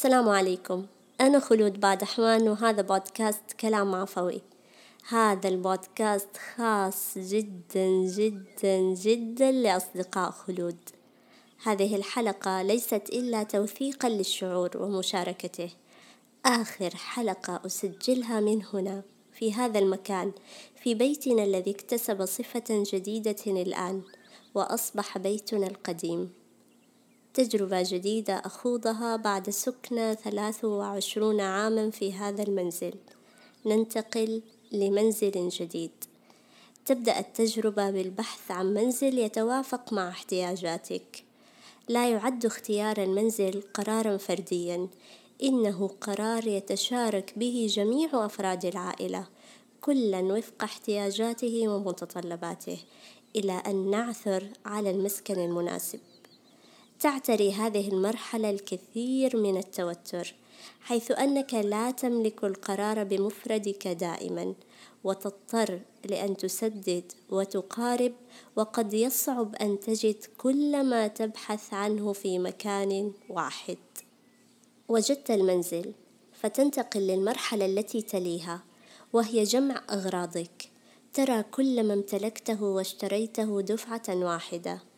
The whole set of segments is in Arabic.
السلام عليكم. أنا خلود بادحمان وهذا بودكاست كلام عفوي. هذا البودكاست خاص جدا جدا جدا لأصدقاء خلود. هذه الحلقة ليست إلا توثيقا للشعور ومشاركته. آخر حلقة أسجلها من هنا في هذا المكان في بيتنا الذي اكتسب صفة جديدة الآن وأصبح بيتنا القديم. تجربة جديدة أخوضها بعد سكنة ثلاث وعشرون عاما في هذا المنزل. ننتقل لمنزل جديد. تبدأ التجربة بالبحث عن منزل يتوافق مع احتياجاتك. لا يعد اختيار المنزل قرارا فرديا. إنه قرار يتشارك به جميع أفراد العائلة كلا وفق احتياجاته ومتطلباته إلى أن نعثر على المسكن المناسب. تعتري هذه المرحلة الكثير من التوتر حيث أنك لا تملك القرار بمفردك دائما وتضطر لأن تسدد وتقارب وقد يصعب أن تجد كل ما تبحث عنه في مكان واحد. وجدت المنزل فتنتقل للمرحلة التي تليها وهي جمع أغراضك. ترى كل ما امتلكته واشتريته دفعة واحدة.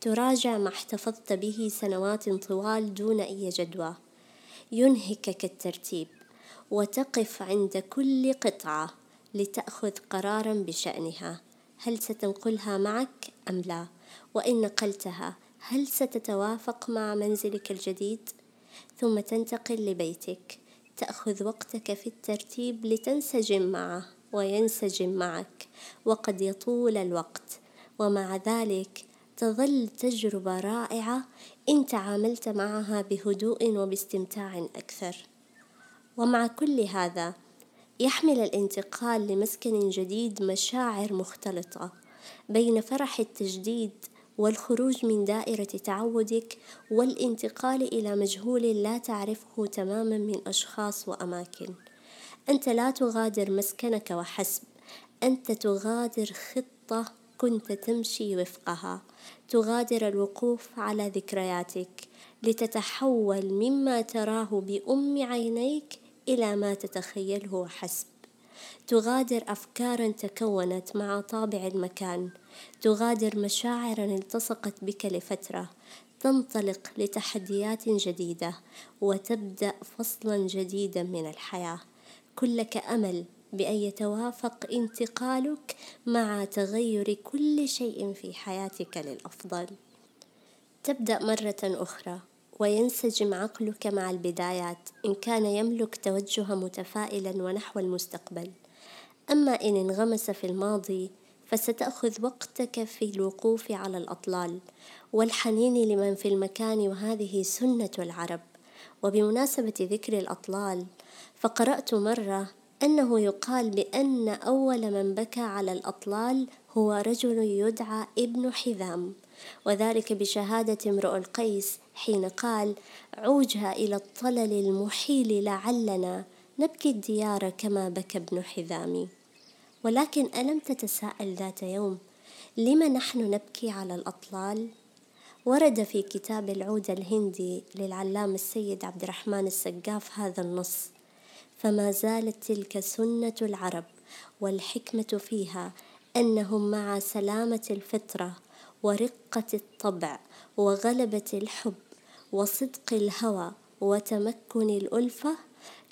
تراجع ما احتفظت به سنوات طوال دون أي جدوى. ينهكك الترتيب وتقف عند كل قطعة لتأخذ قرارا بشأنها. هل ستنقلها معك أم لا؟ وإن نقلتها هل ستتوافق مع منزلك الجديد؟ ثم تنتقل لبيتك. تأخذ وقتك في الترتيب لتنسجم معه وينسجم معك وقد يطول الوقت. ومع ذلك تظل تجربة رائعة إن تعاملت معها بهدوء وباستمتاع أكثر. ومع كل هذا يحمل الانتقال لمسكن جديد مشاعر مختلطة بين فرح التجديد والخروج من دائرة تعودك والانتقال إلى مجهول لا تعرفه تماما من أشخاص وأماكن. أنت لا تغادر مسكنك وحسب أنت تغادر خطة كنت تمشي وفقها. تغادر الوقوف على ذكرياتك. لتتحول مما تراه بأم عينيك إلى ما تتخيله حسب. تغادر أفكارا تكونت مع طابع المكان. تغادر مشاعرا التصقت بك لفترة. تنطلق لتحديات جديدة. وتبدأ فصلا جديدا من الحياة. كلك أمل بأن يتوافق انتقالك مع تغير كل شيء في حياتك للأفضل. تبدأ مرة أخرى وينسجم عقلك مع البدايات إن كان يملك توجها متفائلا ونحو المستقبل. أما إن انغمس في الماضي فستأخذ وقتك في الوقوف على الأطلال والحنين لمن في المكان وهذه سنة العرب. وبمناسبة ذكر الأطلال فقرأت مرة أنه يقال بأن أول من بكى على الأطلال هو رجل يدعى ابن حذام وذلك بشهادة امرؤ القيس حين قال عوجها إلى الطلل المحيل لعلنا نبكي الديار كما بكى ابن حذام ولكن ألم تتساءل ذات يوم لم نحن نبكي على الأطلال؟ ورد في كتاب العود الهندي للعلام السيد عبد الرحمن السقاف هذا النص فما زالت تلك سنة العرب والحكمة فيها أنهم مع سلامة الفطرة ورقة الطبع وغلبة الحب وصدق الهوى وتمكن الألفة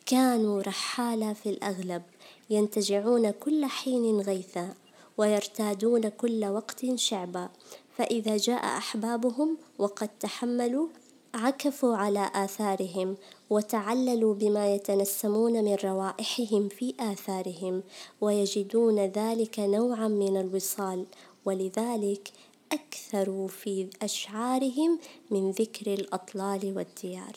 كانوا رحالة في الأغلب ينتجعون كل حين غيثا ويرتادون كل وقت شعبا فإذا جاء أحبابهم وقد تحملوا عكفوا على آثارهم وتعللوا بما يتنسمون من روائحهم في آثارهم ويجدون ذلك نوعا من الوصال ولذلك أكثروا في أشعارهم من ذكر الأطلال والديار.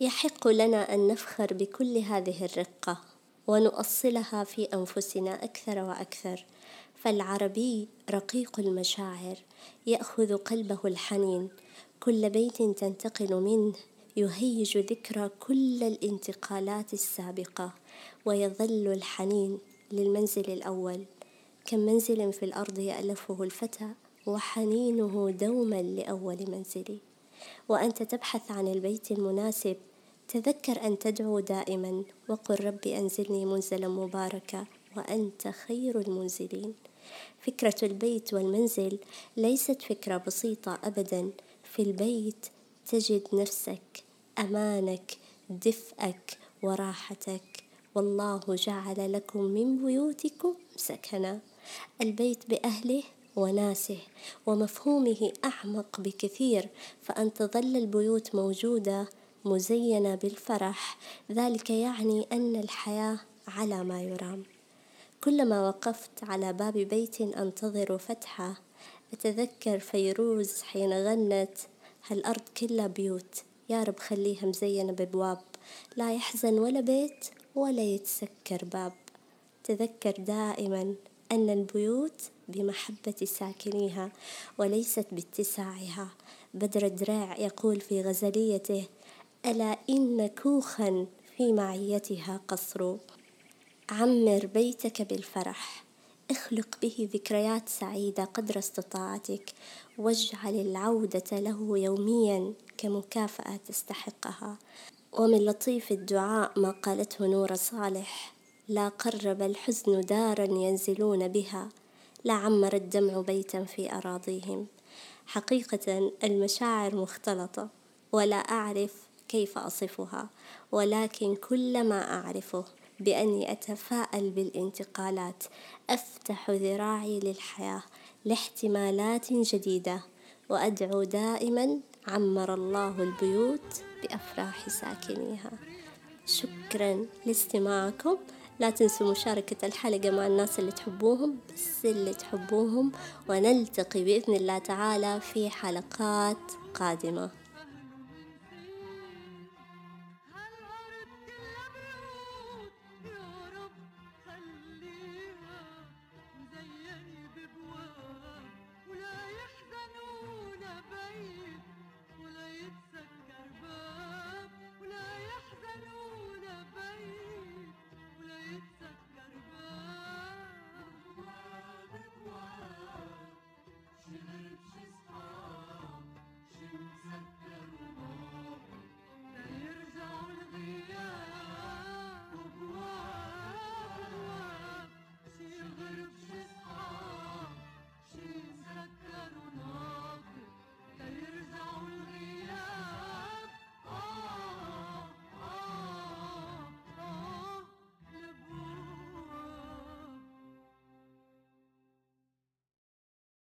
يحق لنا أن نفخر بكل هذه الرقة ونؤصلها في أنفسنا أكثر وأكثر. فالعربي رقيق المشاعر يأخذ قلبه الحنين كل بيت تنتقل منه يهيج ذكرى كل الانتقالات السابقة ويظل الحنين للمنزل الأول. كم منزل في الأرض يألفه الفتى وحنينه دوما لأول منزلي وأنت تبحث عن البيت المناسب تذكر أن تدعو دائما وقل ربي أنزلني منزلا مباركا وأنت خير المنزلين. فكرة البيت والمنزل ليست فكرة بسيطة أبدا في البيت تجد نفسك أمانك دفئك وراحتك. والله جعل لكم من بيوتكم سكنا. البيت بأهله وناسه ومفهومه أعمق بكثير. فأن تظل البيوت موجودة مزينة بالفرح ذلك يعني أن الحياة على ما يرام. كلما وقفت على باب بيت أنتظر فتحة أتذكر فيروز حين غنت هالأرض كلها بيوت؟ يا رب خليها مزينة بأبواب. لا يحزن ولا بيت ولا يتسكر باب. تذكر دائما أن البيوت بمحبة ساكنيها وليست باتساعها. بدر الدراع يقول في غزليته ألا إن كوخا في معيتها قصر. عمر بيتك بالفرح. اخلق به ذكريات سعيدة قدر استطاعتك. واجعل العودة له يوميا كمكافأة تستحقها. ومن لطيف الدعاء ما قالته نور صالح لا قرب الحزن دارا ينزلون بها لا عمر الدمع بيتا في أراضيهم. حقيقة المشاعر مختلطة ولا أعرف كيف أصفها ولكن كل ما أعرفه بأني أتفاءل بالانتقالات. أفتح ذراعي للحياة لاحتمالات جديدة وأدعو دائما عمر الله البيوت بأفراح ساكنيها. شكرا لاستماعكم. لا تنسوا مشاركة الحلقة مع الناس اللي تحبوهم بس اللي تحبوهم ونلتقي بإذن الله تعالى في حلقات قادمة.